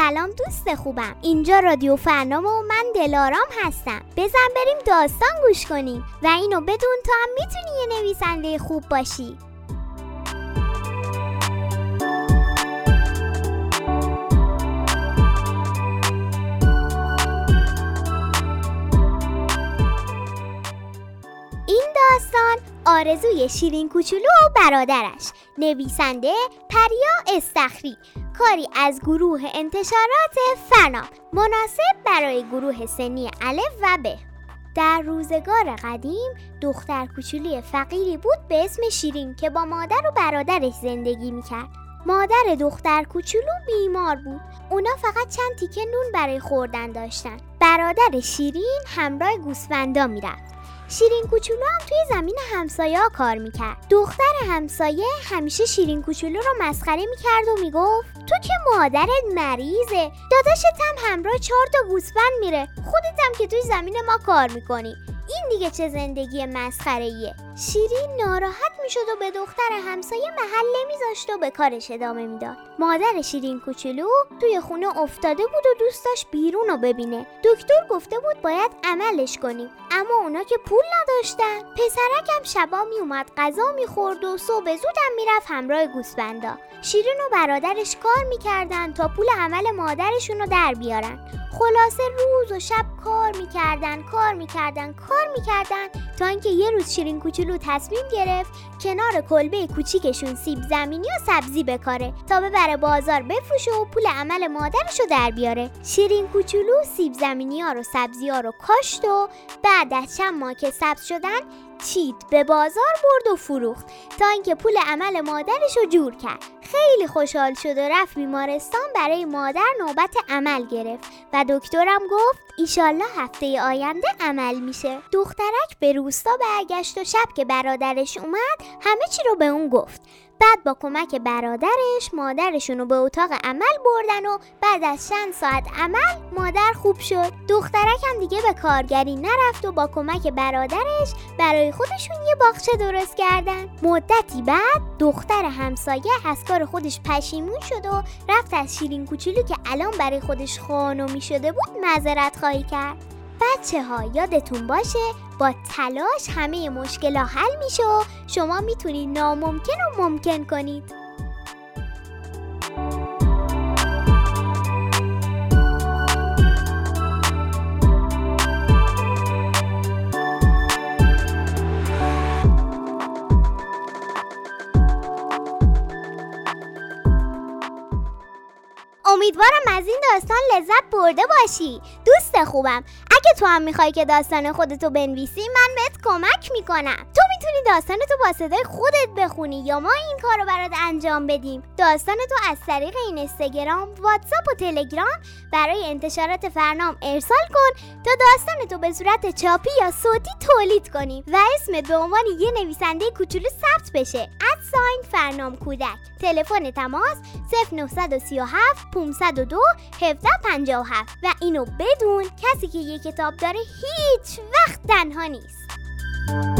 سلام دوست خوبم. اینجا رادیو فرنام و من دلارام هستم. بزن بریم داستان گوش کنیم و اینو بدون تا هم می‌تونی یه نویسنده خوب باشی. این داستان آرزوی شیرین کوچولو و برادرش. نویسنده پریا استخری. کاری از گروه انتشارات فنا مناسب برای گروه سنی الف و ب. در روزگار قدیم دختر کوچولی فقیری بود به اسم شیرین که با مادر و برادرش زندگی می‌کرد. مادر دختر کوچولو بیمار بود. اونا فقط چند تیکه نون برای خوردن داشتن. برادر شیرین همراه گوسفندا می‌رفت. شیرین کوچولو هم توی زمین همسایه ها کار می‌کرد. دختر همسایه همیشه شیرین کوچولو رو مسخره می‌کرد و می‌گفت تو که مادرت مریضه. داداشت هم همراه چهار تا گوسفند میره. خودت هم که توی زمین ما کار می‌کنی. این دیگه چه زندگی مسخره ایه شیرین ناراحت می‌شد و به دختر همسایه محل نمیذاشت و به کارش ادامه می‌داد. مادر شیرین کوچولو توی خونه افتاده بود و دوست داشت بیرون رو ببینه. دکتر گفته بود باید عملش کنیم. اما اونا که پول نداشتن. پسرکم شبا میومد غذا می‌خورد و صبح زودم می‌رفت همراه گوسفندا. شیرین و برادرش کار می‌کردن تا پول عمل مادرشون رو در بیارن. خلاصه روز و شب کار می‌کردن کار می‌کردن کار می‌کردن. تا اینکه یه روز شیرین کوچولو تصمیم گرفت کنار کلبه کوچیکشون سیب زمینی و سبزی بکاره تا ببره بازار بفروشه و پول عمل مادرش رو در بیاره. شیرین کوچولو سیب زمینی ها رو سبزی ها رو کاشت و بعد از چند ماه که سبز شدن چید به بازار برد و فروخت تا اینکه پول عمل مادرش رو جور کرد. خیلی خوشحال شد و رفت بیمارستان برای مادر نوبت عمل گرفت و دکترم گفت ایشالله هفته آینده عمل میشه. دخترک به روستا برگشت و شب که برادرش اومد همه چی رو به اون گفت. بعد با کمک برادرش مادرشون رو به اتاق عمل بردن و بعد از چند ساعت عمل مادر خوب شد. دخترک هم دیگه به کارگری نرفت و با کمک برادرش برای خودشون یه باغچه درست کردن. مدتی بعد دختر همسایه از کار خودش پشیمون شد و رفت از شیرین کوچولو که الان برای خودش خانمی شده بود معذرت خواهی کرد. بچه ها یادتون باشه با تلاش همه مشکل حل میشه و شما می‌تونید ناممکن و ممکن کنید. امیدوارم از این داستان لذت برده باشی. دوست خوبم. اگه تو هم می‌خوای که داستان خودتو بنویسی من بهت کمک می‌کنم. تو می‌تونی داستانتو با صدای خودت بخونی یا ما این کار رو برات انجام بدیم. داستانتو از طریق این اینستاگرام واتساپ و تلگرام برای انتشارات فرنام ارسال کن تا داستانتو به صورت چاپی یا صوتی تولید کنیم و اسمت به عنوان یه نویسنده کوچولو ثبت بشه. ساین فرنام کودک. تلفن تماس 0937 502 1757 و اینو بدون کسی که یه کتاب داره هیچ وقت تنها نیست.